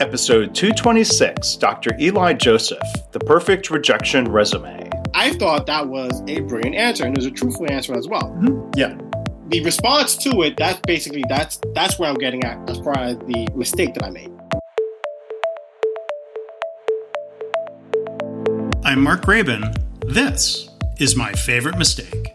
Episode 226 Dr. Eli Joseph, The Perfect Rejection Resume. I thought that was a brilliant answer, and it was a truthful answer as well. Mm-hmm. Yeah. The response to it, that's basically that's that's where I'm getting at as far as the mistake that I made. I'm Mark Graban. This is my favorite mistake.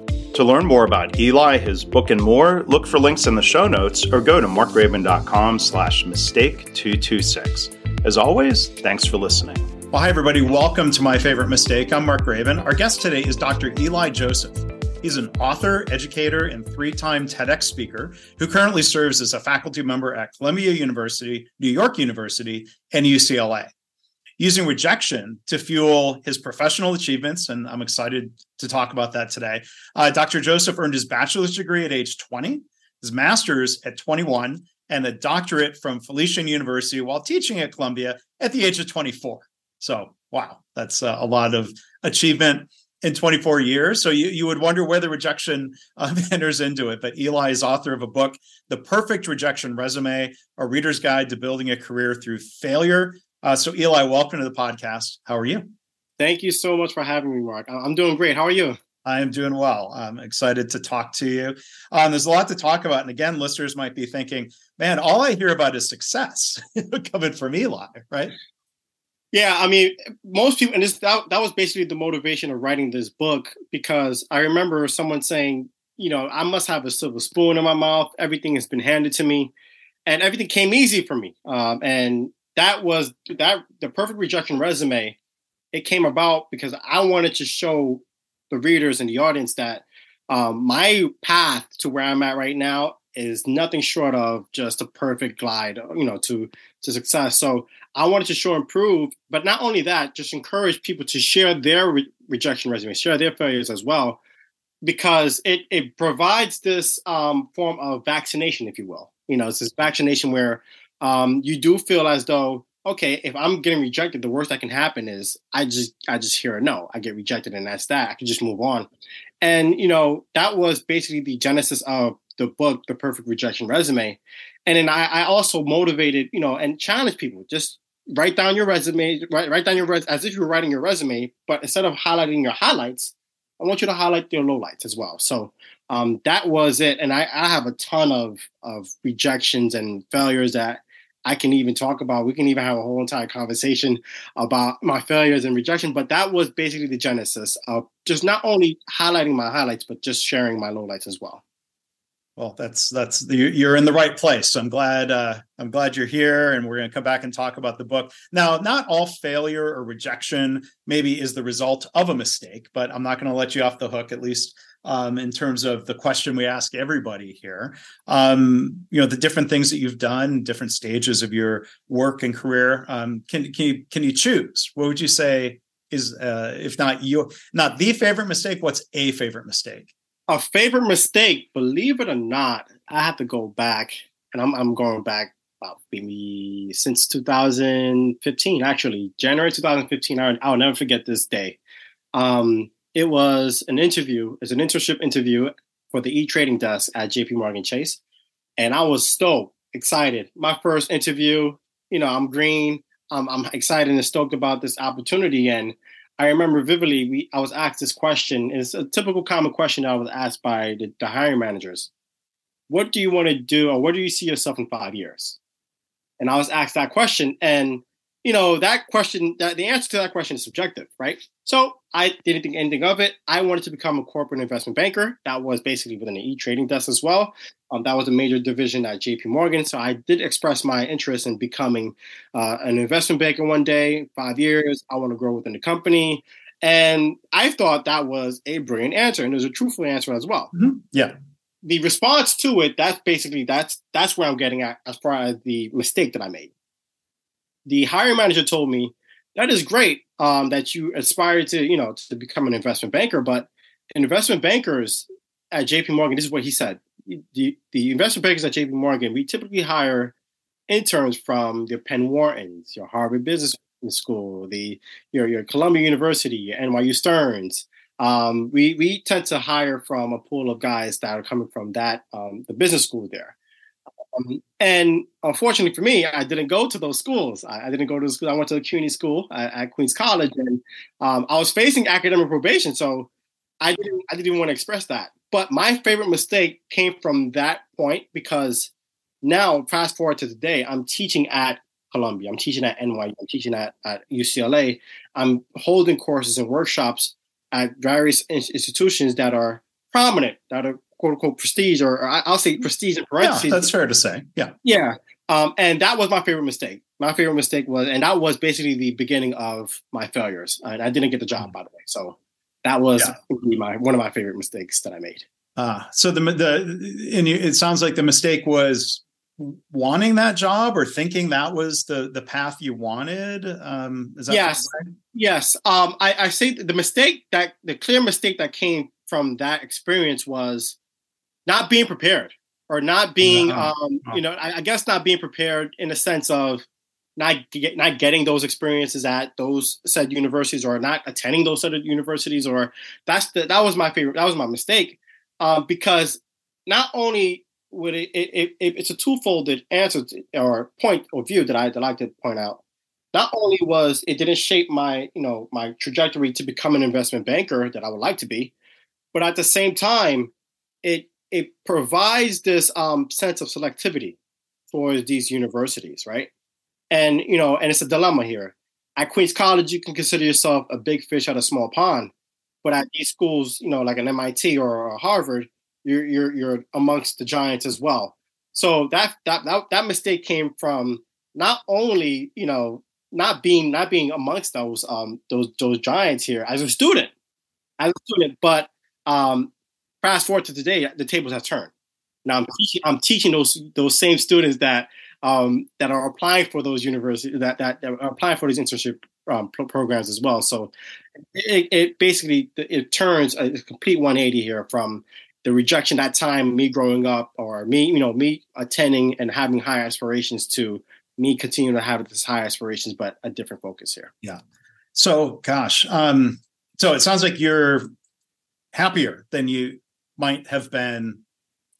to learn more about Eli, his book, and more, look for links in the show notes or go to markgraban.com slash mistake226. As always, thanks for listening. Well, hi, everybody. Welcome to My Favorite Mistake. I'm Mark Graban. Our guest today is Dr. Eli Joseph. He's an author, educator, and three time TEDx speaker who currently serves as a faculty member at Columbia University, New York University, and UCLA using rejection to fuel his professional achievements. And I'm excited to talk about that today. Uh, Dr. Joseph earned his bachelor's degree at age 20, his master's at 21, and a doctorate from Felician University while teaching at Columbia at the age of 24. So, wow, that's uh, a lot of achievement in 24 years. So you, you would wonder where the rejection uh, enters into it. But Eli is author of a book, The Perfect Rejection Resume, a reader's guide to building a career through failure, uh, so, Eli, welcome to the podcast. How are you? Thank you so much for having me, Mark. I'm doing great. How are you? I am doing well. I'm excited to talk to you. Um, there's a lot to talk about. And again, listeners might be thinking, man, all I hear about is success coming from Eli, right? Yeah, I mean, most people, and this that, that was basically the motivation of writing this book because I remember someone saying, you know, I must have a silver spoon in my mouth. Everything has been handed to me, and everything came easy for me. Um, and that was that the perfect rejection resume. It came about because I wanted to show the readers and the audience that um, my path to where I'm at right now is nothing short of just a perfect glide, you know, to to success. So I wanted to show and prove, but not only that, just encourage people to share their re- rejection resume, share their failures as well, because it it provides this um, form of vaccination, if you will. You know, it's this vaccination where um, you do feel as though okay, if I'm getting rejected, the worst that can happen is I just I just hear a no. I get rejected, and that's that. I can just move on. And you know that was basically the genesis of the book, The Perfect Rejection Resume. And then I, I also motivated, you know, and challenge people. Just write down your resume, write, write down your res as if you were writing your resume, but instead of highlighting your highlights, I want you to highlight your lowlights as well. So um, that was it. And I, I have a ton of of rejections and failures that I can even talk about. We can even have a whole entire conversation about my failures and rejection. But that was basically the genesis of just not only highlighting my highlights, but just sharing my lowlights as well. Well, that's that's you're in the right place. So I'm glad uh, I'm glad you're here, and we're going to come back and talk about the book. Now, not all failure or rejection maybe is the result of a mistake, but I'm not going to let you off the hook. At least um, in terms of the question we ask everybody here. Um, you know, the different things that you've done, different stages of your work and career. Um, can can you can you choose? What would you say is, uh, if not you, not the favorite mistake? What's a favorite mistake? A favorite mistake, believe it or not, I have to go back, and I'm I'm going back about maybe since 2015. Actually, January 2015. I, I'll never forget this day. Um, it was an interview, it's an internship interview for the e-trading desk at JP Morgan Chase. And I was stoked, excited. My first interview, you know, I'm green. I'm, I'm excited and stoked about this opportunity. And I remember vividly, we, I was asked this question. It's a typical common question that I was asked by the, the hiring managers. What do you want to do or where do you see yourself in five years? And I was asked that question. And you know that question that the answer to that question is subjective right so i didn't think anything of it. I wanted to become a corporate investment banker. That was basically within the e-trading desk as well. Um, that was a major division at jp morgan. So i did express my interest in becoming uh, an investment banker one day five years. I want to grow within the company. And i thought that was a brilliant answer and it was a truthful answer as well. Mm-hmm. yeah. The response to it that's basically that's that's where i'm getting at as far as the mistake that i made. The hiring manager told me that is great um, that you aspire to, you know, to become an investment banker. But investment bankers at JP Morgan, this is what he said. The, the investment bankers at JP Morgan, we typically hire interns from the Penn Whartons, your Harvard Business School, the your your Columbia University, your NYU Stearns. Um, we we tend to hire from a pool of guys that are coming from that um, the business school there. Um, and unfortunately for me, I didn't go to those schools. I, I didn't go to the school. I went to the CUNY school at, at Queens College, and um, I was facing academic probation. So I didn't I didn't even want to express that. But my favorite mistake came from that point because now, fast forward to today, I'm teaching at Columbia. I'm teaching at NYU. I'm teaching at, at UCLA. I'm holding courses and workshops at various institutions that are prominent, that are quote unquote prestige, or, or I'll say prestige in parentheses. Yeah, that's fair to say. Yeah. Yeah. Um, and that was my favorite mistake. My favorite mistake was, and that was basically the beginning of my failures. And I didn't get the job, by the way. So that was yeah. my one of my favorite mistakes that I made. Uh, so the the and you, it sounds like the mistake was wanting that job or thinking that was the the path you wanted um is that yes yes um i i say the mistake that the clear mistake that came from that experience was not being prepared or not being no. um you know I, I, guess not being prepared in the sense of not get, not getting those experiences at those said universities or not attending those said universities or that's the that was my favorite that was my mistake um because not only would it, it, it, it's a twofolded answer to, or point of view that I'd like to point out. Not only was it didn't shape my you know my trajectory to become an investment banker that I would like to be, but at the same time, it it provides this um, sense of selectivity for these universities, right? And you know, and it's a dilemma here. At Queens College, you can consider yourself a big fish of a small pond, but at these schools, you know, like an MIT or a Harvard, you're you're you're amongst the giants as well. So that that that, that mistake came from not only you know not being not being amongst those um those those giants here as a student as a student but um fast forward to today the tables have turned now i'm teaching i'm teaching those those same students that um that are applying for those universities that that, are applying for these internship um, pro- programs as well so it, it basically it turns a complete 180 here from the rejection that time, me growing up, or me, you know, me attending and having high aspirations to me continuing to have this high aspirations, but a different focus here. Yeah. So, gosh, um, so it sounds like you're happier than you might have been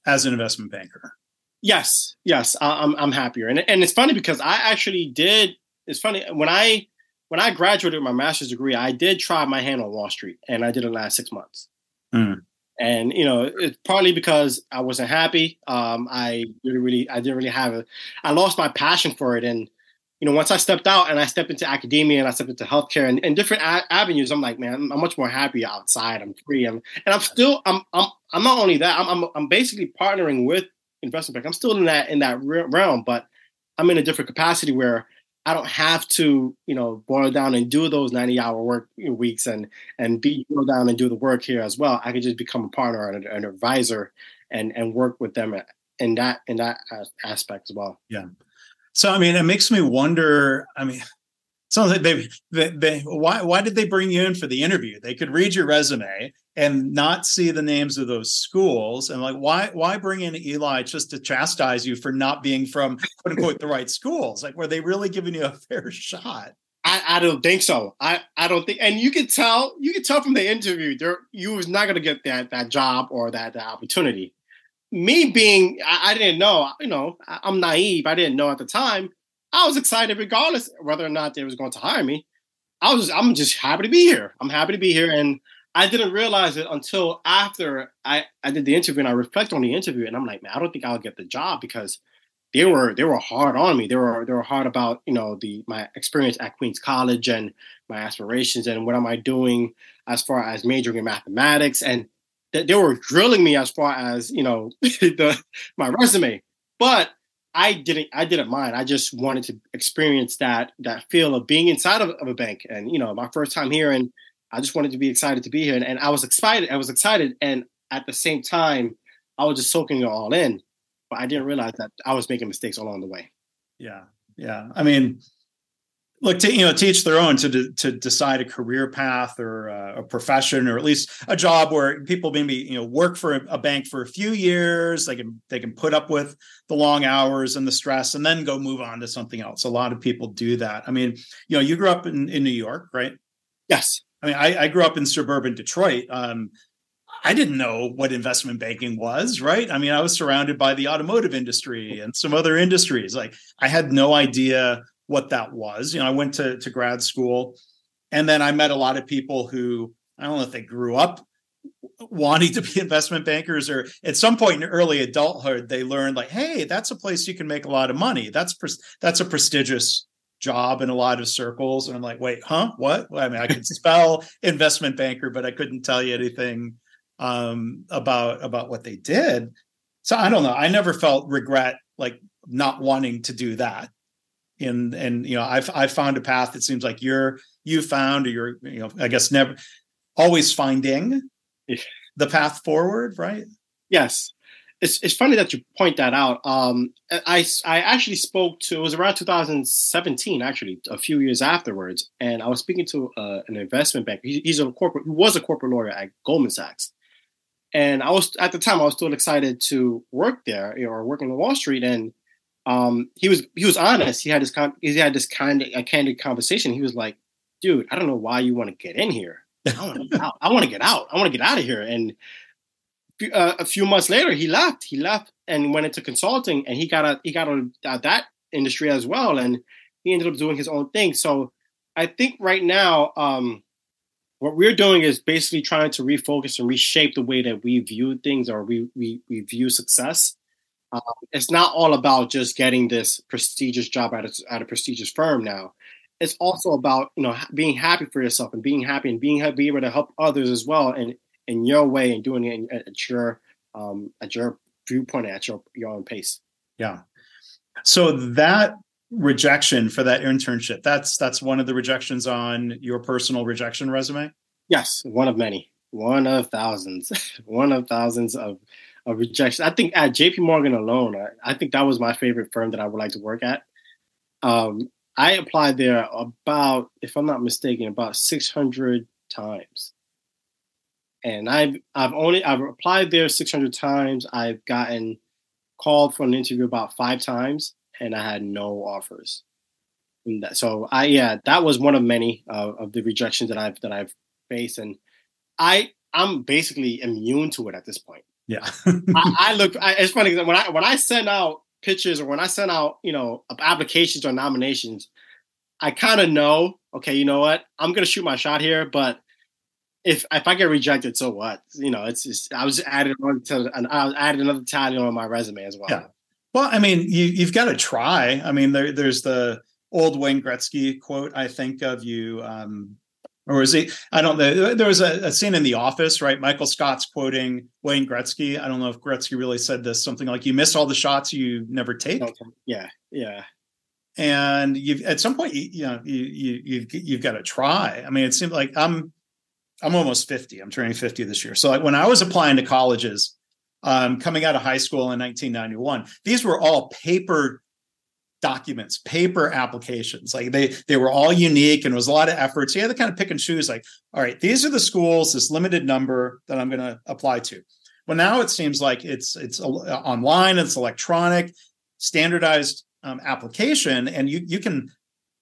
as an investment banker. Yes, yes, I'm I'm happier, and and it's funny because I actually did. It's funny when I when I graduated with my master's degree, I did try my hand on Wall Street, and I did it last six months. Mm and you know it's partly because I wasn't happy. Um, I didn't really, I didn't really have a, I lost my passion for it, and you know once I stepped out and I stepped into academia and I stepped into healthcare and, and different a- avenues, I'm like, man, I'm, much more happy outside. I'm free, I'm, and I'm still, I'm, I'm, I'm not only that, I'm, I'm, I'm basically partnering with investment bank. I'm still in that in that realm, but I'm in a different capacity where I don't have to, you know, boil down and do those 90 hour work weeks and and be boil down and do the work here as well. I can just become a partner and an advisor and and work with them in that in that aspect as well. Yeah. So I mean, it makes me wonder. I mean, sounds like they, they, they why why did they bring you in for the interview? They could read your resume and not see the names of those schools and like why why bring in Eli just to chastise you for not being from quote unquote the right schools? Like were they really giving you a fair shot? I, I don't think so. I, I don't think, and you could tell you could tell from the interview there you was not going to get that that job or that, that opportunity. Me being, I, I didn't know. You know, I, I'm naive. I didn't know at the time I was excited regardless whether or not they was going to hire me. I was I'm just happy to be here. I'm happy to be here. And I didn't realize it until after I, I did the interview and I reflect on the interview and I'm like, man, I don't think I'll get the job because they were they were hard on me. They were they were hard about, you know, the my experience at Queens College and my aspirations and what am I doing as far as majoring in mathematics and they were drilling me as far as, you know, the my resume. But I didn't I didn't mind. I just wanted to experience that that feel of being inside of, of, a bank. And you know, my first time here and I just wanted to be excited to be here. And, and I was excited. I was excited. And at the same time, I was just soaking it all in. But I didn't realize that I was making mistakes along the way. Yeah. Yeah. I mean, look to you know teach their own to de- to decide a career path or uh, a profession or at least a job where people maybe you know work for a, a, bank for a few years they can they can put up with the long hours and the stress and then go move on to something else. A lot of people do that. I mean you know you grew up in, in new york right? Yes. I mean i, I grew up in suburban detroit. Um, I didn't know what investment banking was, right? I mean, I was surrounded by the automotive industry and some other industries. Like, I had no idea what that was. You know, I went to, to grad school and then I met a lot of people who I don't know if they grew up wanting to be investment bankers or at some point in early adulthood they learned like hey that's a place you can make a lot of money. That's that's a prestigious job in a lot of circles. And i'm like wait huh? What? I mean i could spell investment banker but i couldn't tell you anything um, about about what they did. So i don't know. I never felt regret like not wanting to do that and and you know I've I've found a path that seems like you're you found or you're you know I guess never always finding the path forward, right? Yes. It's, it's funny that you point that out. Um, I, I actually spoke to, it was around 2017, actually, a few years afterwards. And I was speaking to uh, an investment bank. He, he's a corporate, he was a corporate lawyer at Goldman Sachs. And I was, at the time, I was still excited to work there you know, or work on Wall Street. And um, he was he was honest. He had this con- he had this kind of a candid conversation. He was like, "Dude, I don't know why you want to get in here. I want to get out. I want to get out. I want to get out of here." And uh, a few months later, he left. He left and went into consulting, and he got a he got a, a, that industry as well, and he ended up doing his own thing. So I think right now, um, what we're doing is basically trying to refocus and reshape the way that we view things or we we, we view success um, it's not all about just getting this prestigious job at a, at a prestigious firm now. It's also about you know being happy for yourself and being happy and being be able to help others as well and in your way and doing it at your um, at your viewpoint at your your own pace. Yeah. So that rejection for that internship that's that's one of the rejections on your personal rejection resume. Yes, one of many, one of thousands, one of thousands of of rejection. I think at JP Morgan alone, I, I, think that was my favorite firm that I would like to work at. Um, I applied there about, if I'm not mistaken, about 600 times. And I've I've only I've applied there 600 times. I've gotten called for an interview about five times, and I had no offers. That, so I yeah, that was one of many uh, of the rejections that I've that I've faced, and I I'm basically immune to it at this point. Yeah. I, I, look. I, it's funny when I when I send out pictures or when I send out you know applications or nominations, I kind of know. Okay, you know what? I'm gonna shoot my shot here, but if if I get rejected, so what? You know, it's just I was added on to and I added another tally on my resume as well. Yeah. Well, I mean, you you've got to try. I mean, there, there's the old Wayne Gretzky quote. I think of you. Um, or is he? I don't know. There was a, a, scene in The Office, right? Michael Scott's quoting Wayne Gretzky. I don't know if Gretzky really said this, something like, "You miss all the shots you never take." Okay. Yeah, yeah. And you've at some point, you, you know, you, you you've you've got to try. I mean, it seems like I'm I'm almost fifty. I'm turning fifty this year. So like when I was applying to colleges, um, coming out of high school in 1991, these were all paper documents, paper applications. Like they they were all unique and it was a lot of effort. So you had to kind of pick and choose. Like, all right, these are the schools, this limited number that I'm going to apply to. Well, now it seems like it's it's online, it's electronic, standardized um, application, and you you can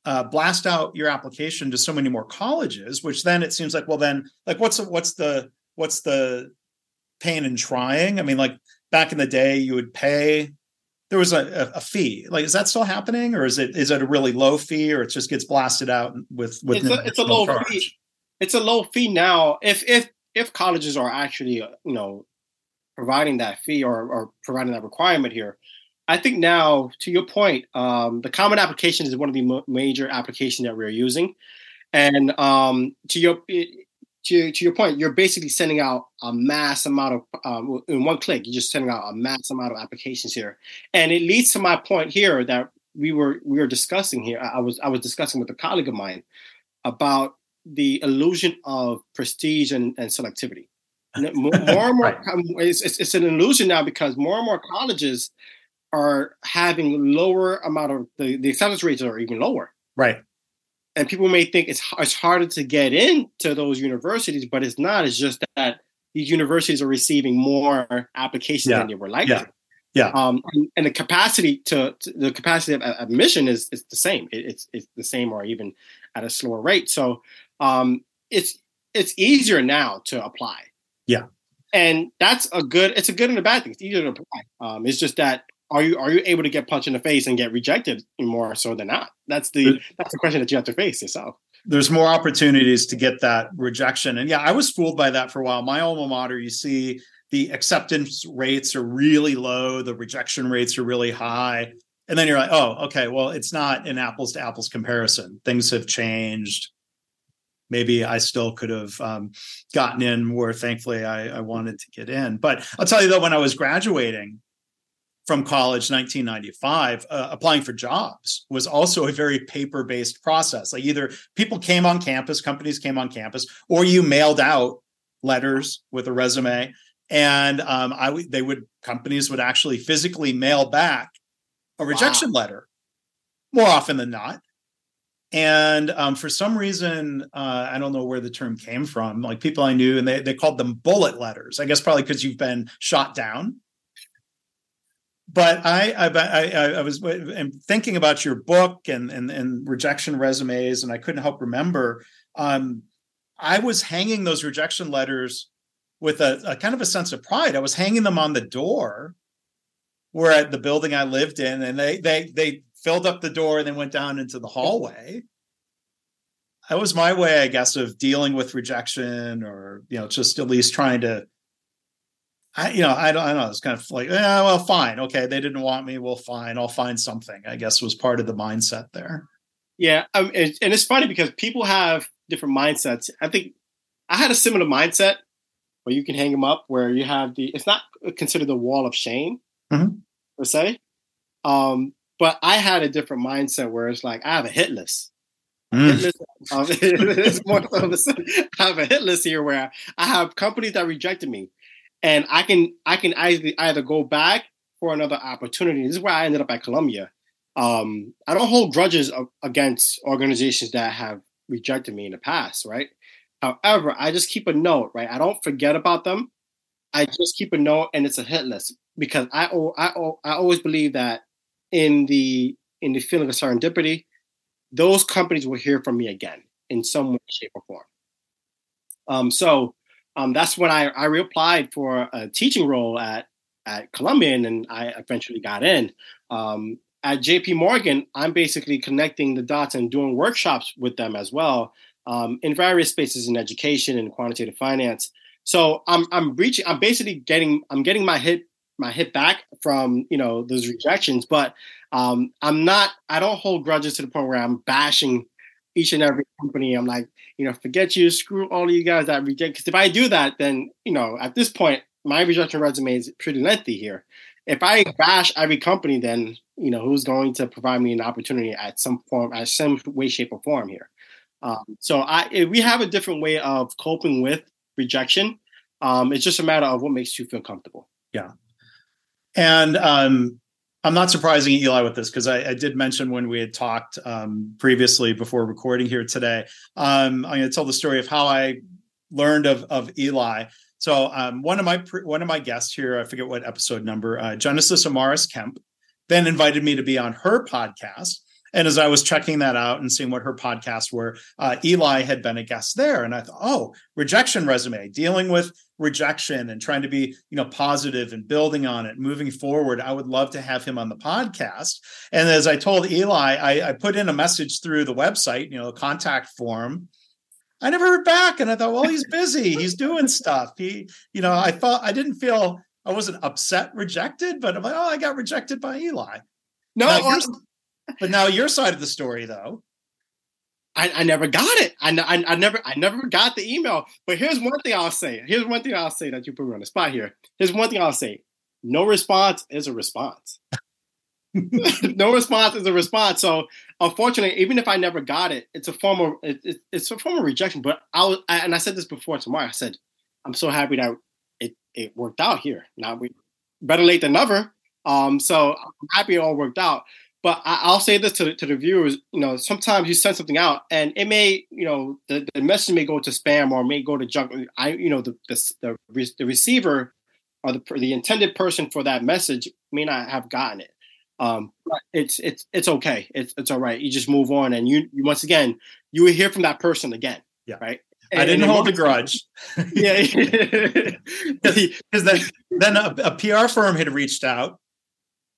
uh, blast out your application to so many more colleges. Which then it seems like, well, then like what's what's the what's the pain in trying? I mean, like back in the day, you would pay there was a, a, fee. Like, is that still happening, or is it is it a really low fee, or it just gets blasted out with with? It's a, it's a low charge? fee. It's a low fee now. If if if colleges are actually you know providing that fee or or providing that requirement here, I think now to your point, um, the common application is one of the major applications that we're using, and um, to your to, to your point, you're basically sending out a mass amount of um, in one click. You're just sending out a mass amount of applications here, and it leads to my point here that we were we were discussing here. I was I was discussing with a colleague of mine about the illusion of prestige and, and selectivity. more, more and more, it's, it's, it's an illusion now because more and more colleges are having lower amount of the, the acceptance rates are even lower. Right and people may think it's it's harder to get into those universities, but it's not. It's just that these universities are receiving more applications yeah. than they were likely. Yeah. Yeah. Um, and, and, the capacity to, to, the capacity of admission is is the same. It, it's it's the same or even at a slower rate. So um, it's it's easier now to apply. Yeah. And that's a good. It's a good and a bad thing. It's easier to apply. Um, it's just that are you are you able to get punched in the face and get rejected more so than not? That's the that's the question that you have to face yourself. There's more opportunities to get that rejection, and yeah, I was fooled by that for a while. My alma mater, you see, the acceptance rates are really low, the rejection rates are really high, and then you're like, oh, okay, well, it's not an apples to apples comparison. Things have changed. Maybe I still could have um, gotten in more. Thankfully, I, I wanted to get in. But I'll tell you though, when I was graduating, from college 1995 uh, applying for jobs was also a very paper based process. Like either people came on campus companies came on campus or you mailed out letters with a resume and um, I w- they would companies would actually physically mail back a rejection wow. letter more often than not. And um, for some reason uh, i don't know where the term came from like people i knew and they, they called them bullet letters i guess probably because you've been shot down but I, I, I, I was thinking about your book and, and, and rejection resumes, and I couldn't help remember. Um, I was hanging those rejection letters with a, a, kind of a sense of pride. I was hanging them on the door where at the building I lived in, and they they they filled up the door and then went down into the hallway. That was my way, I guess, of dealing with rejection, or you know, just at least trying to I, you know, I don't, I don't know. It's kind of like, yeah, well, fine. Okay. They didn't want me. Well, fine. I'll find something, I guess was part of the mindset there. Yeah. Um, and, and it's funny because people have different mindsets. I think I had a similar mindset where you can hang them up where you have the, it's not considered the wall of shame mm-hmm. per se. Um, but I had a different mindset where it's like, I have a hit list. Mm. Hit list um, it's more of a, I have a hit list here where I have companies that rejected me and I can I can either either go back for another opportunity. This is where I ended up at Columbia. Um, I don't hold grudges against organizations that have rejected me in the past, right? However, I just keep a note, right? I don't forget about them. I just keep a note, and it's a hit list because I I I always believe that in the in the feeling of serendipity, those companies will hear from me again in some way, shape, or form. Um, so um, that's when I, I reapplied for a teaching role at at Columbia, and I eventually got in. Um, at JP Morgan, I'm basically connecting the dots and doing workshops with them as well um, in various spaces in education and quantitative finance. So I'm I'm reaching I'm basically getting I'm getting my hit my hit back from you know those rejections, but um, I'm not I don't hold grudges to the point where I'm bashing each and every company. I'm like, you know, forget you, screw all of you guys that reject. Because if I do that, then you know, at this point, my rejection resume is pretty lengthy here. If I bash every company, then you know, who's going to provide me an opportunity at some form, at some way, shape, or form here? Um, so I, we have a different way of coping with rejection. Um, it's just a matter of what makes you feel comfortable. Yeah, and um, I'm not surprising Eli with this because I, I, did mention when we had talked um, previously before recording here today. Um, I'm going to tell the story of how I learned of, of Eli. So um, one of my one of my guests here, I forget what episode number, uh, Genesis Amaris Kemp, then invited me to be on her podcast. And as I was checking that out and seeing what her podcasts were, uh, Eli had been a guest there, and I thought, oh, rejection resume, dealing with rejection and trying to be, you know, positive and building on it, moving forward. I would love to have him on the podcast. And as I told Eli, I, I put in a message through the website, you know, contact form. I never heard back, and I thought, well, he's busy. He's doing stuff. He, you know, I thought I didn't feel I wasn't upset, rejected, but I'm like, oh, I got rejected by Eli. No, but now your side of the story, though. I, I never got it. I, I, I, never I never got the email. But here's one thing I'll say. Here's one thing I'll say that you put me on the spot here. Here's one thing I'll say. No response is a response. no response is a response. So unfortunately, even if I never got it, it's a form of it, it, it's a form of rejection. But I was I, and I said this before tomorrow. I said I'm so happy that it it worked out here. Now we better late than never. Um, so I'm happy it all worked out. But I, will say this to the, to the viewers: you know, sometimes you send something out, and it may, you know, the, the message may go to spam or may go to junk. I, you know, the the the, the receiver or the the intended person for that message may not have gotten it. Um, but it's it's it's okay. It's it's all right. You just move on, and you, you once again you will hear from that person again. Yeah. Right. And, I didn't hold a grudge. yeah. Because then then a, a PR firm had reached out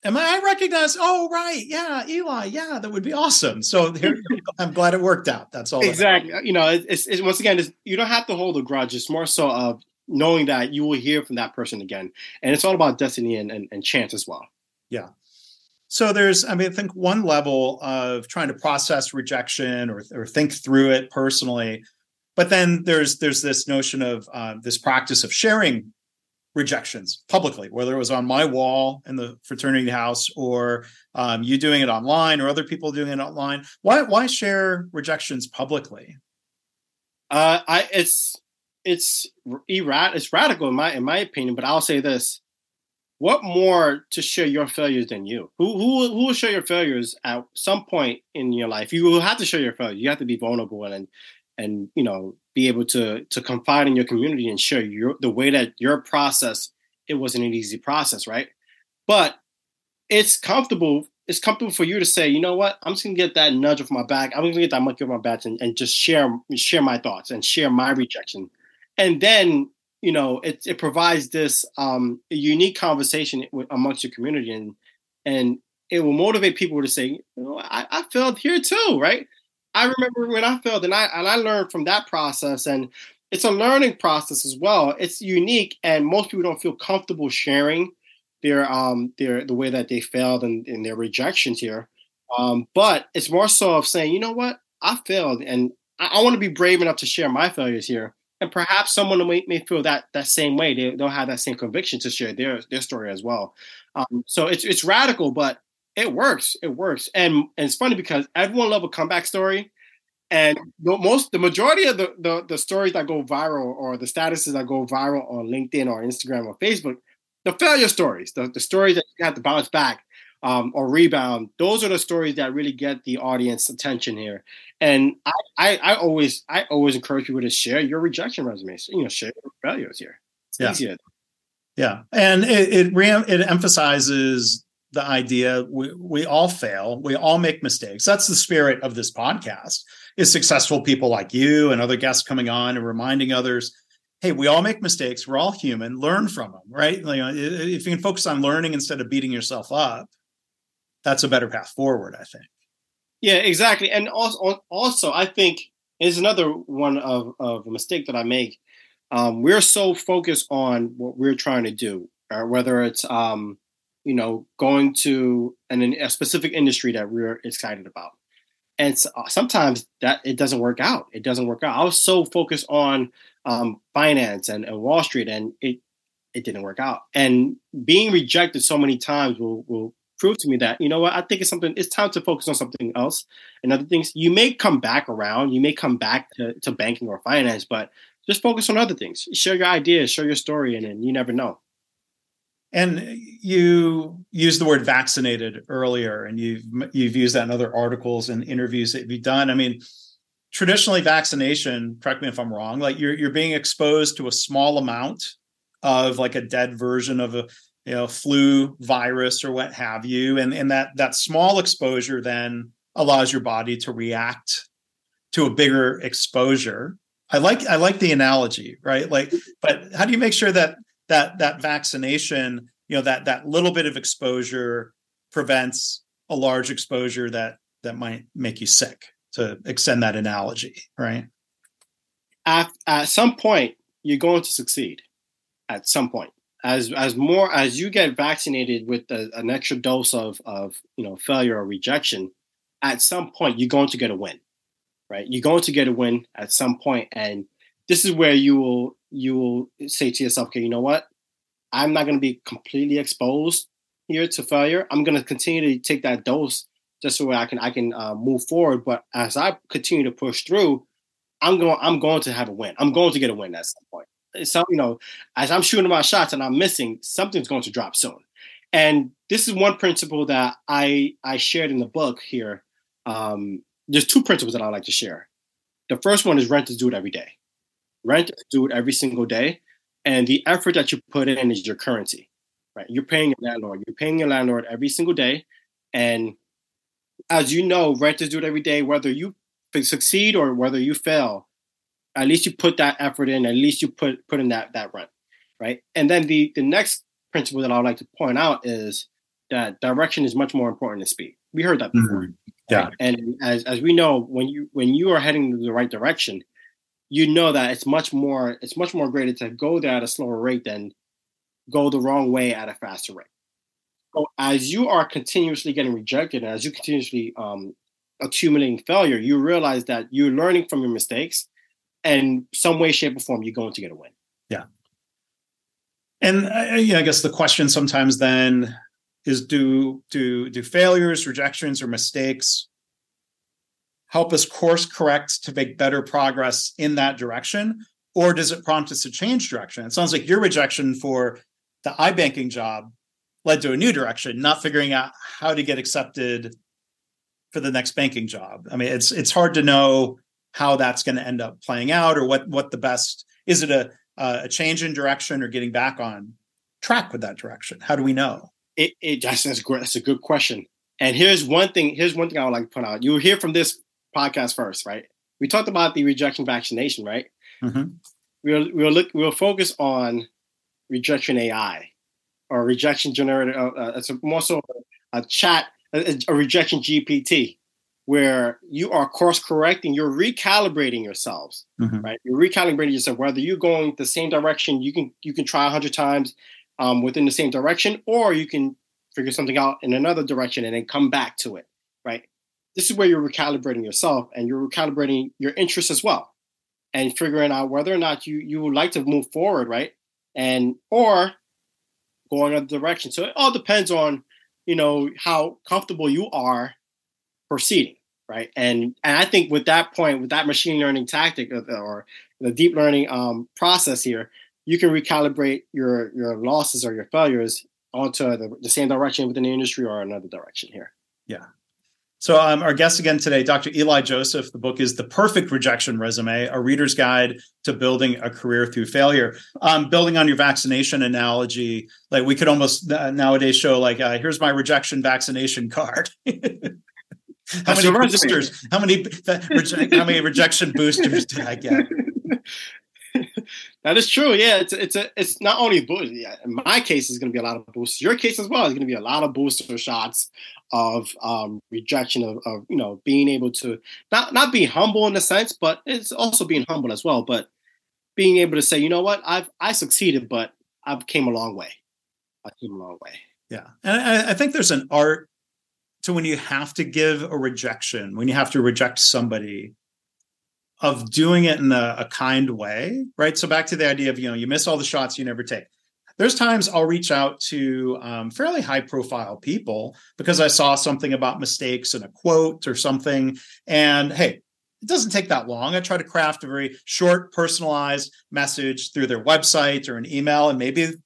Am I, I recognize? Oh, right. Yeah, Eli. Yeah, that would be awesome. So here, I'm glad it worked out. That's all. Exactly. You know, it's, it's once again, it's, you don't have to hold a grudge. It's more so of knowing that you will hear from that person again, and it's all about destiny and, and, and chance as well. Yeah. So there's, I mean, I think one level of trying to process rejection or, or think through it personally, but then there's there's this notion of uh, this practice of sharing rejections publicly, whether it was on my wall in the fraternity house or um, you doing it online or other people doing it online. Why why share rejections publicly? Uh, I it's it's erat it's radical in my in my opinion. But I'll say this: what more to share your failures than you? Who who who will share your failures at some point in your life? You will have to share your failures. You have to be vulnerable and and you know be able to to confide in your community and share your the way that your process it wasn't an easy process right? But it's comfortable it's comfortable for you to say you know what? I'm just gonna get that nudge off my back. I'm gonna get that monkey off my back and, and just share share my thoughts and share my rejection. And then you know it, it provides this um unique conversation amongst your community and and it will motivate people to say you know I, I failed here too right I remember when I failed, and I and I learned from that process, and it's a learning process as well. It's unique, and most people don't feel comfortable sharing their um their the way that they failed and, and their rejections here. Um, but it's more so of saying, you know what, I failed, and I, I want to be brave enough to share my failures here. And perhaps someone may, may feel that that same way. They don't have that same conviction to share their their story as well. Um, so it's it's radical, but it works. It works. And, and it's funny because everyone love a comeback story. And the most, the majority of the, the, the stories that go viral or the statuses that go viral on LinkedIn or Instagram or Facebook, the failure stories, the, the stories that you have to bounce back um, or rebound, those are the stories that really get the audience attention here. And I, I, I always, I always encourage people to share your rejection resumes. You know, share your failures here. It's yeah. easier. Yeah, and it it, re- it emphasizes the idea we, we all fail we all make mistakes. That's the spirit of this podcast is successful people like you and other guests coming on and reminding others hey we all make mistakes we're all human learn from them right? If you can focus on learning instead of beating yourself up that's a better path forward i think. Yeah exactly and also also i think is another one of, of a mistake that i make. Um, we're so focused on what we're trying to do uh, whether it's um, you know, going to an, a specific industry that we're excited about. And uh, sometimes that it doesn't work out. It doesn't work out. I was so focused on um, finance and, and Wall Street, and it it didn't work out. And being rejected so many times will will prove to me that you know what I think it's something. It's time to focus on something else and other things. You may come back around. You may come back to, to banking or finance, but just focus on other things. Share your ideas, share your story, and then you never know. And you used the word vaccinated earlier, and you've you've used that in other articles and interviews that you've done. I mean, traditionally, vaccination. Correct me if I'm wrong. Like you're you're being exposed to a small amount of like a dead version of a you know flu virus or what have you, and and that that small exposure then allows your body to react to a bigger exposure. I like I like the analogy, right? Like, but how do you make sure that that that vaccination, you know, that that little bit of exposure prevents a large exposure that that might make you sick. To extend that analogy, right? At at some point, you're going to succeed. At some point, as as more as you get vaccinated with a, an extra dose of of you know failure or rejection, at some point you're going to get a win, right? You're going to get a win at some point, and this is where you will you will say to yourself, okay, you know what? I'm not going to be completely exposed here to failure. I'm going to continue to take that dose just so I can I can uh, move forward. But as I continue to push through, I'm going I'm going to have a win. I'm going to get a win at some point. So you know, as I'm shooting my shots and I'm missing, something's going to drop soon. And this is one principle that I I shared in the book here. Um, there's two principles that I like to share. The first one is renters do it every day. Renters do it every single day, and the effort that you put in is your currency, right? You're paying your landlord. You're paying your landlord every single day, and as you know, renters do it every day, whether you succeed or whether you fail. At least you put that effort in. At least you put put in that that rent, right? And then the the next principle that I would like to point out is that direction is much more important than speed. We heard that before. Mm-hmm. Yeah. And as as we know, when you when you are heading in the right direction, you know that it's much more it's much more greater to go there at a slower rate than go the wrong way at a faster rate. So as you are continuously getting rejected, and as you continuously um, accumulating failure, you realize that you're learning from your mistakes, and some way, shape, or form, you're going to get a win. Yeah. And uh, yeah, I guess the question sometimes then is do do do failures, rejections, or mistakes help us course correct to make better progress in that direction, or does it prompt us to change direction? It sounds like your rejection for the iBanking job led to a new direction, not figuring out how to get accepted for the next banking job. I mean, it's it's hard to know how that's going to end up playing out or what what the best is it a a change in direction or getting back on track with that direction? How do we know? It, it that's, that's great. That's a good question. And here's one thing. Here's one thing I would like to point out. You will hear from this podcast first, right? We talked about the rejection vaccination, right? Mm-hmm. We'll we'll look we'll focus on rejection AI or rejection generator. Uh, uh, it's a, more so a, a chat, a, a, rejection GPT, where you are course correcting, you're recalibrating yourselves, mm-hmm. right? You're recalibrating yourself. Whether you're going the same direction, you can you can try a hundred times um, within the same direction, or you can figure something out in another direction and then come back to it, right? This is where you're recalibrating yourself and you're recalibrating your interests as well, and figuring out whether or not you you would like to move forward, right? And or go another direction. So it all depends on you know how comfortable you are proceeding, right? And and I think with that point, with that machine learning tactic or, or the deep learning um, process here, you can recalibrate your your losses or your failures onto the, the same direction within the industry or another direction here. Yeah. So, um, our guest again today, Dr. Eli Joseph. The book is The Perfect Rejection Resume, a reader's guide to building a career through failure. Um, building on your vaccination analogy, like we could almost uh, nowadays show, like, uh, here's my rejection vaccination card. how many boosters? How many? how many rejection boosters did I get? that is true. Yeah, it's it's a it's not only boost. Yeah, in my case, it's going to be a lot of boosters. Your case as well is going to be a lot of booster shots of um, rejection of, of you know being able to not not being humble in a sense, but it's also being humble as well. But being able to say, you know what, I've I succeeded, but I've came a long way. I came a long way. Yeah, and I, I think there's an art to when you have to give a rejection, when you have to reject somebody of doing it in a, a, kind way, right? So back to the idea of you know you miss all the shots you never take. There's times I'll reach out to um, fairly high profile people because I saw something about mistakes in a quote or something, and hey, it doesn't take that long. I try to craft a very short, personalized message through their website or an email, and maybe the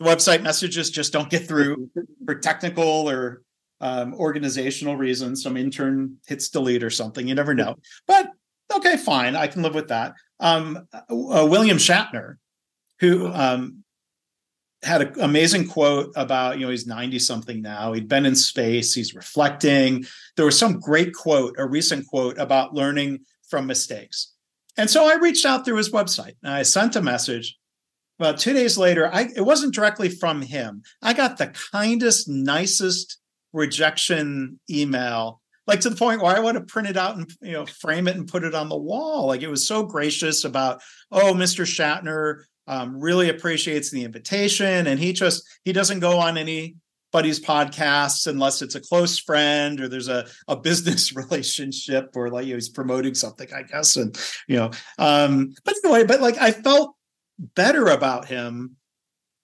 website messages just don't get through for technical or um, organizational reasons. Some intern hits delete or something. You never know, but okay, fine, I can live with that. Um, uh, William Shatner, who um, had an amazing quote about, you know, he's 90 something now. He'd been in space, he's reflecting. There was some great quote, a recent quote about learning from mistakes. And so I reached out through his website and I sent a message. About two days later, I, it wasn't directly from him. I got the kindest, nicest rejection email like to the point where I want to print it out and you know frame it and put it on the wall. Like it was so gracious about, oh, Mr. Shatner um, really appreciates the invitation, and he just he doesn't go on anybody's podcasts unless it's a close friend or there's a, a business relationship or like you know, he's promoting something, I guess. And you know, um, but anyway, but like I felt better about him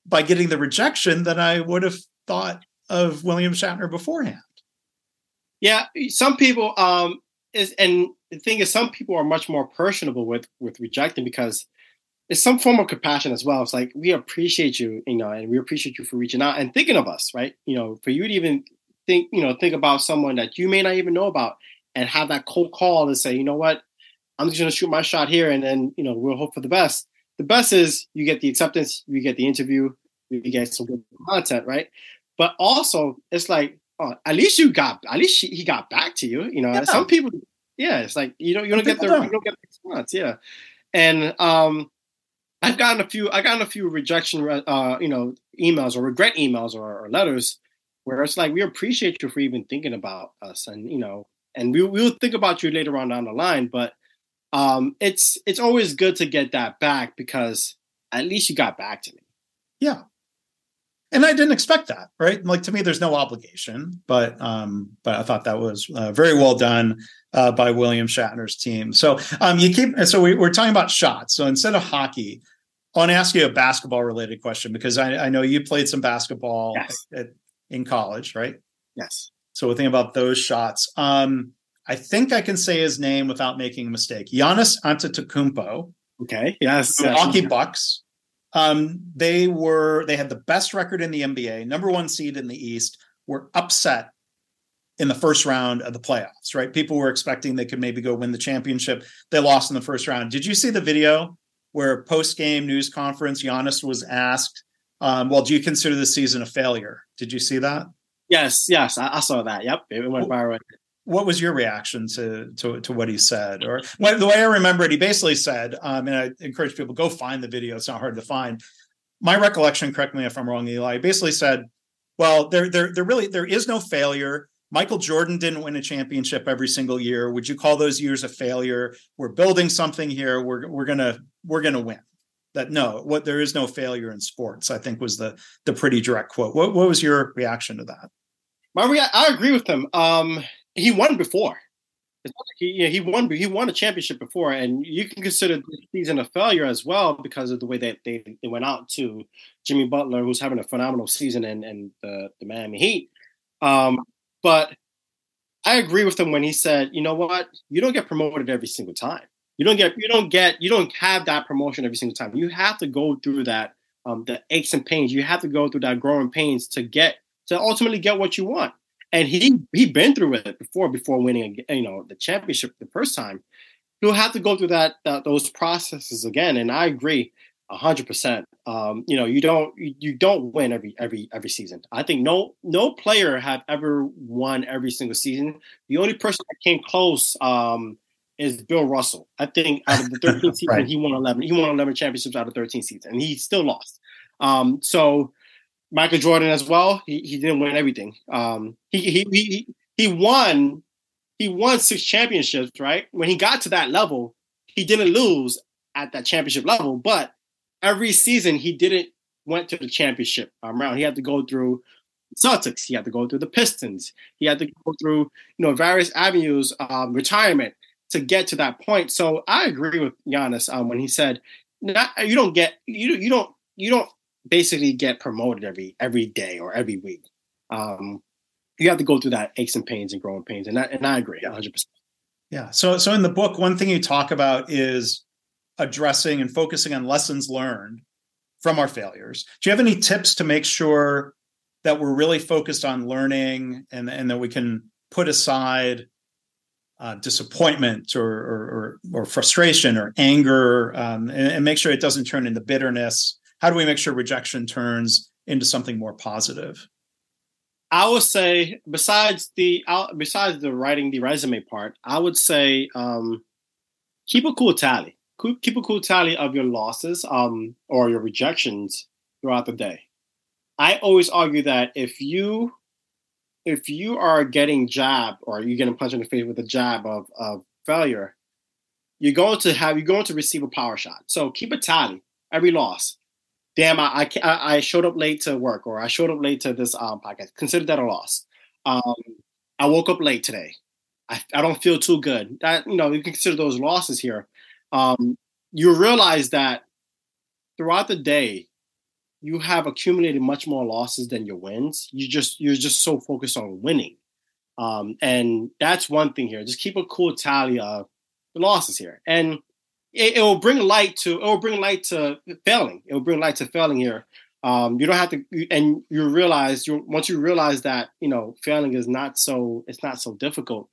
by getting the rejection than I would have thought of William Shatner beforehand. Yeah, some people um is and the thing is some people are much more personable with with rejecting because it's some form of compassion as well. It's like we appreciate you, you know, and we appreciate you for reaching out and thinking of us, right? You know, for you to even think, you know, think about someone that you may not even know about and have that cold call to say, you know what, I'm just gonna shoot my shot here and then, you know, we'll hope for the best. The best is you get the acceptance, you get the interview, you get some good content, right? But also it's like, oh, at least you got at least he got back to you. You know, yeah. some people yeah, it's like you don't you don't get the you don't get the response, yeah. And um I've gotten a few. I gotten a few rejection, uh, you know, emails or regret emails or, or, letters where it's like we appreciate you for even thinking about us, and you know, and we we'll think about you later on down the line. But um, it's it's always good to get that back because at least you got back to me. Yeah, and I didn't expect that, right? Like to me, there's no obligation, but um, but I thought that was uh, very well done uh, by William Shatner's team. So um, you keep so we, are talking about shots. So instead of hockey, I want to ask you a basketball related question because I, I know you played some basketball yes. at, at, in college, right? Yes. So we're thinking about those shots. Um, I think I can say his name without making a mistake. Giannis Antetokounmpo. Okay. Yes. Milwaukee yes. Bucks. Um, they were they had the best record in the NBA, number one seed in the East, were upset in the first round of the playoffs, right? People were expecting they could maybe go win the championship. They lost in the first round. Did you see the video where post game news conference Giannis was asked, um, "Well, do you consider the season a failure?" Did you see that? Yes, yes, I, I saw that. Yep, it went viral. What was your reaction to to, to what he said, or the way I remember it? He basically said, um, and I encourage people go find the video. It's not hard to find. My recollection, correct me if I'm wrong, Eli. Basically said, "Well, there, there, there really there is no failure." Michael Jordan didn't win a championship every single year. Would you call those years a failure? We're building something here. We're we're gonna we're gonna win. That no, what there is no failure in sports. I think was the the pretty direct quote. What what was your reaction to that? My rea- I agree with him. Um, he won before. He, he won he won a championship before, and you can consider the season a failure as well because of the way that they, they went out to Jimmy Butler, who's having a phenomenal season, and and the, the Miami Heat. Um, but I agree with him when he said, you know what, you don't get promoted every single time. You don't get, you don't get, you don't have that promotion every single time. You have to go through that, um, the aches and pains. You have to go through that growing pains to get, to ultimately get what you want. And he he been through it before, before winning, you know, the championship the first time. He'll have to go through that, that those processes again. And I agree hundred percent. Um, you know, you don't you don't win every every every season. I think no no player have ever won every single season. The only person that came close um, is Bill Russell. I think out of the 13 season, right. he won 11. He won 11 championships out of 13 seasons, and he still lost. Um, so Michael Jordan as well. He, he didn't win everything. Um, he, he he he won he won six championships. Right when he got to that level, he didn't lose at that championship level, but every season he didn't went to the championship um, round. He had to go through Celtics. He had to go through the Pistons. He had to go through you know various avenues, um, retirement to get to that point. So I agree with Giannis um, when he said, "Not you don't get you you don't you don't basically get promoted every every day or every week. Um, you have to go through that aches and pains and growing pains, and I, and I agree, hundred percent. Yeah. So so in the book, one thing you talk about is addressing and focusing on lessons learned from our failures. Do you have any tips to make sure that we're really focused on learning and, and that we can put aside uh, disappointment or, or, or, frustration or anger um, and, and make sure it doesn't turn into bitterness? How do we make sure rejection turns into something more positive? I would say besides the besides the writing the resume part, I would say um, keep a cool tally keep a cool tally of your losses um, or your rejections throughout the day. I always argue that if you if you are getting jabbed or you're getting punched in the face with a jab of, of failure, you're going to have you're going to receive a power shot. So keep a tally every loss. Damn, I I, I showed up late to work or I showed up late to this um, podcast. Consider that a loss. Um, I woke up late today. I, I don't feel too good. That you know you can consider those losses here um, you realize that throughout the day, you have accumulated much more losses than your wins. You just you're just so focused on winning, um, and that's one thing here. Just keep a cool tally of the losses here, and it, it, will bring light to it will bring light to failing. It will bring light to failing here. Um, you don't have to, and you realize you once you realize that you know failing is not so it's not so difficult.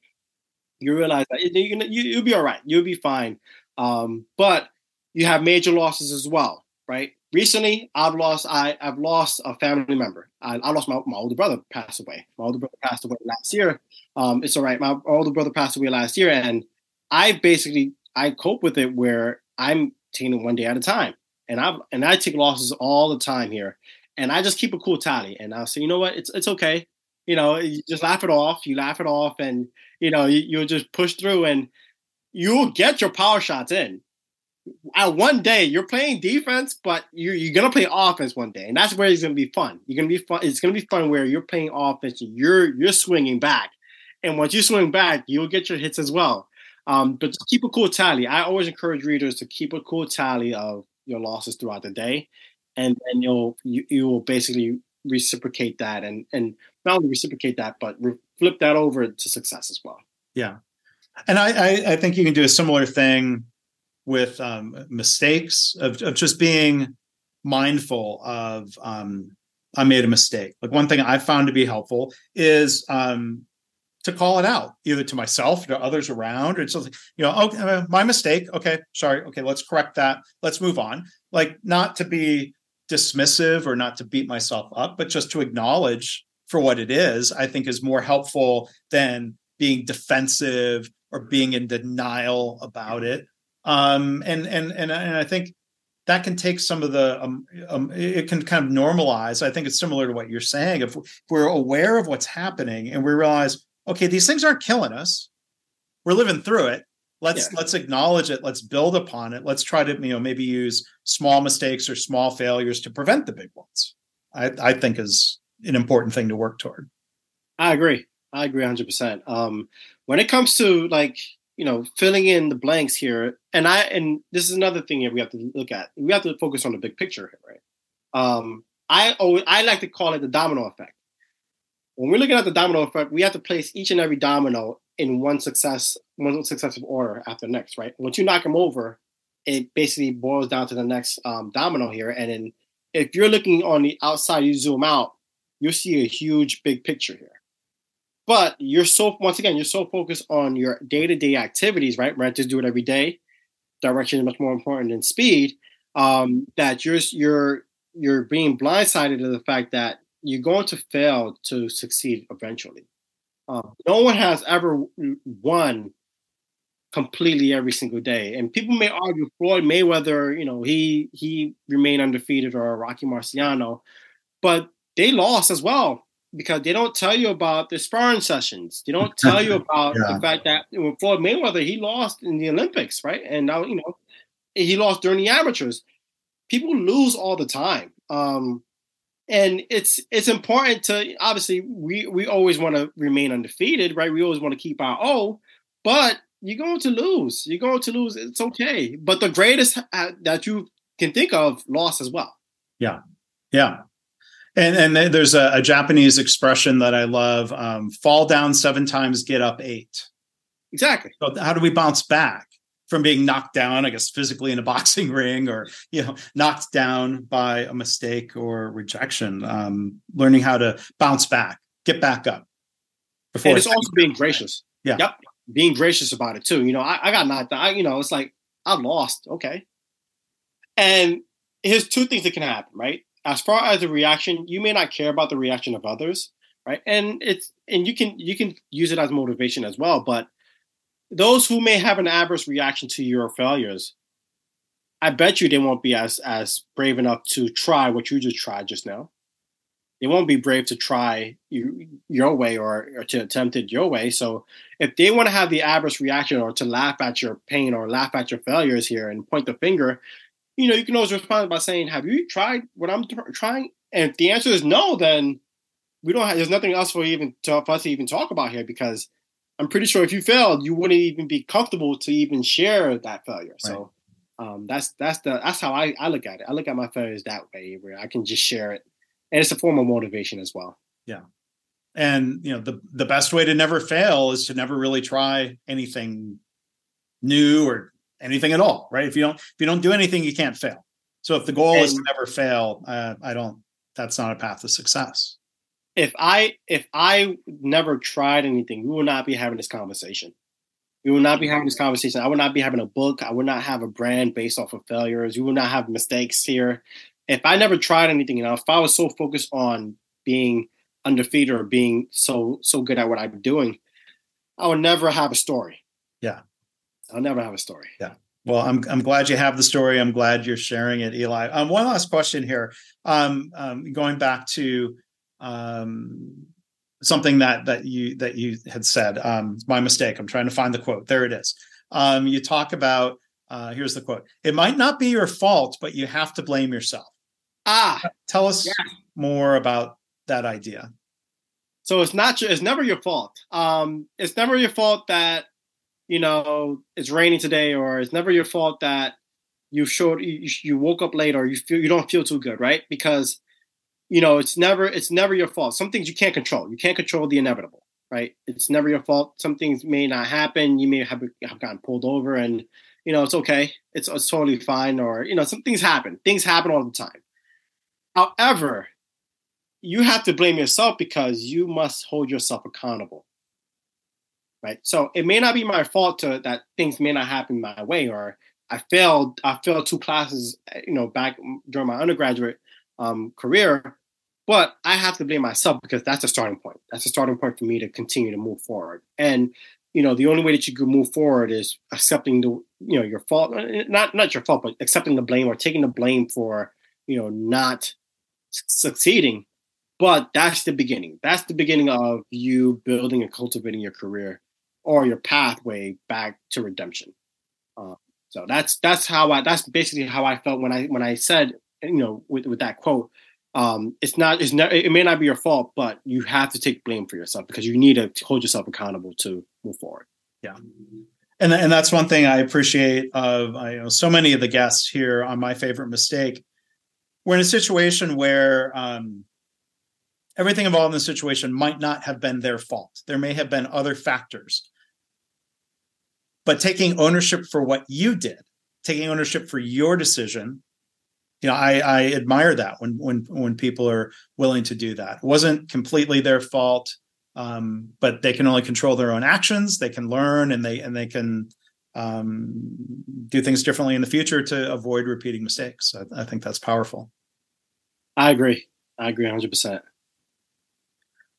You realize that you, you, you'll be all right. You'll be fine. Um, but you have major losses as well, right? Recently, I've lost I, I've lost a family member. I, I lost my, my older brother passed away. My older brother passed away last year. Um, it's all right. My older brother passed away last year, and I basically I cope with it where I'm taking it one day at a time, and I and I take losses all the time here, and I just keep a cool tally, and I'll say, you know what, it's it's okay, you know, you just laugh it off. You laugh it off, and you know you, you'll just push through, and you'll get your power shots in. At one day, you're playing defense, but you're, you're gonna play offense one day, and that's where it's gonna be fun. You're gonna be fun. It's gonna be fun where you're playing offense, you're you're swinging back, and once you swing back, you'll get your hits as well. Um, but just keep a cool tally. I always encourage readers to keep a cool tally of your losses throughout the day, and then you'll you, you will basically reciprocate that, and and not only reciprocate that, but re- flip that over to success as well. Yeah, and I, I, I think you can do a similar thing with um, mistakes of of just being mindful of um, I made a mistake. Like one thing I found to be helpful is um, to call it out, either to myself, to others around, or something. You know, okay, uh, my mistake. Okay, sorry. Okay, let's correct that. Let's move on. Like not to be dismissive or not to beat myself up, but just to acknowledge for what it is. I think is more helpful than being defensive or being in denial about it. Um, and and and and I think that can take some of the um, um, it can kind of normalize i think it's similar to what you're saying if we're aware of what's happening and we realize okay, these things aren't killing us. We're living through it. Let's yeah. let's acknowledge it. Let's build upon it. Let's try to you know maybe use small mistakes or small failures to prevent the big ones. I, I think is an important thing to work toward. I agree. I agree 100. Um, percent When it comes to like you know filling in the blanks here, and I and this is another thing that we have to look at. We have to focus on the big picture here, right? Um, I always I like to call it the domino effect when we're looking at the domino effect, we have to place each and every domino in one success, one successive order after the next, right? Once you knock them over, it basically boils down to the next um, domino here. And then if you're looking on the outside, you zoom out, you'll see a huge big picture here. But you're so once again, you're so focused on your day-to-day activities, right? Right, just do it every day. Direction is much more important than speed. Um, that you're you're you're being blindsided to the fact that you're going to fail to succeed eventually. Um, no one has ever won completely every single day. And people may argue Floyd Mayweather, you know, he he remained undefeated or Rocky Marciano, but they lost as well because they don't tell you about the sparring sessions. They don't tell you about yeah. the fact that when Floyd Mayweather he lost in the Olympics, right? And now you know he lost during the amateurs. People lose all the time. Um, and it's it's important to obviously we we always want to remain undefeated, right? We always want to keep our O, but you're going to lose. You're going to lose. It's okay. But the greatest uh, that you can think of lost as well. Yeah, yeah. And and there's a, a Japanese expression that I love: um, "Fall down seven times, get up eight. Exactly. So how do we bounce back? From being knocked down, I guess physically in a boxing ring, or you know, knocked down by a mistake or rejection. Um, learning how to bounce back, get back up. Before and it's also being gracious. Yeah. Yep. Being gracious about it too. You know, I, I got knocked down. you know, it's like I lost. Okay. And here's two things that can happen, right? As far as the reaction, you may not care about the reaction of others, right? And it's and you can you can use it as motivation as well, but those who may have an adverse reaction to your failures, I bet you they won't be as as brave enough to try what you just tried just now. They won't be brave to try you, your way or, or to attempt it your way. So if they want to have the adverse reaction or to laugh at your pain or laugh at your failures here and point the finger, you know, you can always respond by saying, "Have you tried what I'm trying?" And if the answer is no, then we don't have. There's nothing else for even to, for us to even talk about here because I'm pretty sure if you failed, you wouldn't even be comfortable to even share that failure. Right. So um, that's that's the that's how I, I look at it. I look at my failures that way, where I can just share it, and it's a form of motivation as well. Yeah, and you know the the best way to never fail is to never really try anything new or anything at all, right? If you don't if you don't do anything, you can't fail. So if the goal and, is to never fail, uh, I don't. That's not a path to success. If I if I never tried anything, we would not be having this conversation. We would not be having this conversation. I would not be having a book. I would not have a brand based off of failures. We would not have mistakes here. If I never tried anything, you know, if I was so focused on being undefeated or being so so good at what I'm doing, I would never have a story. Yeah. I'll never have a story. Yeah. Well, I'm I'm glad you have the story. I'm glad you're sharing it, Eli. Um, one last question here. Um, um, going back to um, something that that you that you had said. Um, my mistake. I'm trying to find the quote. There it is. Um, you talk about. Uh, here's the quote. It might not be your fault, but you have to blame yourself. Ah, tell us yeah. more about that idea. So it's not. It's never your fault. Um, it's never your fault that you know it's raining today, or it's never your fault that you showed you, you woke up late, or you feel you don't feel too good, right? Because you know it's never it's never your fault. Some things you can't control. You can't control the inevitable, right? It's never your fault. Some things may not happen. You may have, have gotten pulled over, and you know it's okay. It's, it's totally fine. Or you know some things happen. Things happen all the time. However, you have to blame yourself because you must hold yourself accountable. Right. So it may not be my fault to, that things may not happen my way, or I failed. I failed two classes, you know, back during my undergraduate um, career, but I have to blame myself because that's a starting point. That's a starting point for me to continue to move forward. And you know, the only way that you can move forward is accepting the, you know, your fault, not not your fault, but accepting the blame or taking the blame for, you know, not succeeding. But that's the beginning. That's the beginning of you building and cultivating your career or your pathway back to redemption. Uh, so that's that's how I that's basically how I felt when I when I said you know with with that quote. Um, it's not it's not it may not be your fault, but you have to take blame for yourself because you need to hold yourself accountable to move forward. Yeah. And, and that's one thing I appreciate of I know so many of the guests here on my favorite mistake we're in a situation where um, everything involved in the situation might not have been their fault. There may have been other factors. But taking ownership for what you did, taking ownership for your decision, you know, I, I admire that when when when people are willing to do that. It wasn't completely their fault, um, but they can only control their own actions. They can learn and they and they can um, do things differently in the future to avoid repeating mistakes. I, I think that's powerful. I agree. I agree 100%.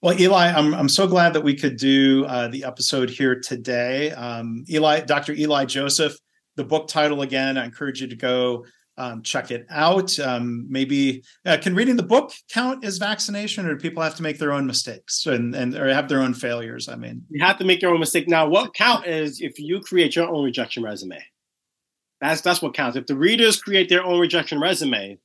Well, Eli, I'm I'm so glad that we could do uh, the episode here today. Um, Eli, Dr. Eli Joseph, the book title again. I encourage you to go um, check it out. Um, maybe uh, can reading the book count as vaccination, or do people have to make their own mistakes and and or have their own failures? I mean, you have to make your own mistake. Now, what count is if you create your own rejection resume. That's that's what counts. If the readers create their own rejection resume,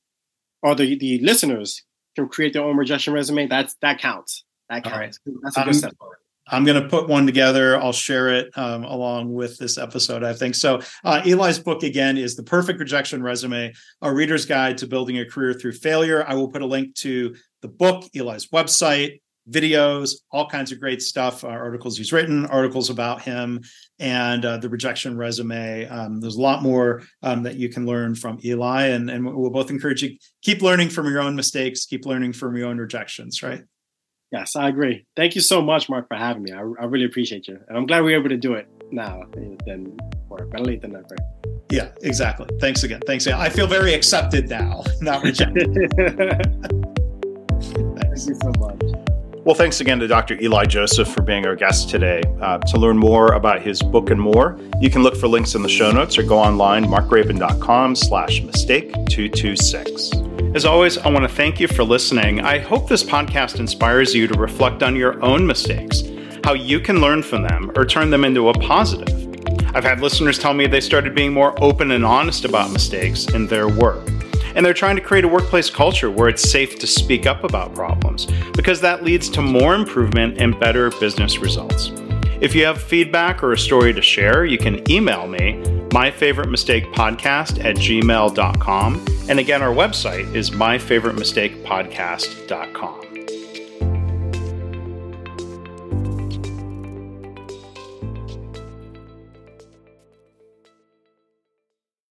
or the the listeners can create their own rejection resume, that's that counts. That counts. That's a good step forward. I'm going to put one together. I'll share it um, along with this episode, I think. So, uh, Eli's book again is The Perfect Rejection Resume, a reader's guide to building a career through failure. I will put a link to the book, Eli's website, videos, all kinds of great stuff, uh, articles he's written, articles about him, and uh, the rejection resume. Um, there's a lot more um, that you can learn from Eli, and, and we'll both encourage you keep learning from your own mistakes, keep learning from your own rejections, right? Yes, I agree. Thank you so much, Mark, for having me. I, I really appreciate you. And I'm glad we are able to do it now than before. Better late than never. Yeah, exactly. Thanks again. Thanks. I feel very accepted now, not rejected. Thank you so much. Well, thanks again to Dr. Eli Joseph for being our guest today. Uh, to learn more about his book and more, you can look for links in the show notes or go online, markgraban.com slash mistake 226. As always, I want to thank you for listening. I hope this podcast inspires you to reflect on your own mistakes, how you can learn from them or turn them into a positive. I've had listeners tell me they started being more open and honest about mistakes in their work. And they're trying to create a workplace culture where it's safe to speak up about problems because that leads to more improvement and better business results. If you have feedback or a story to share, you can email me, myfavoritemistakepodcast at gmail.com. And again, our website is myfavoritemistakepodcast.com.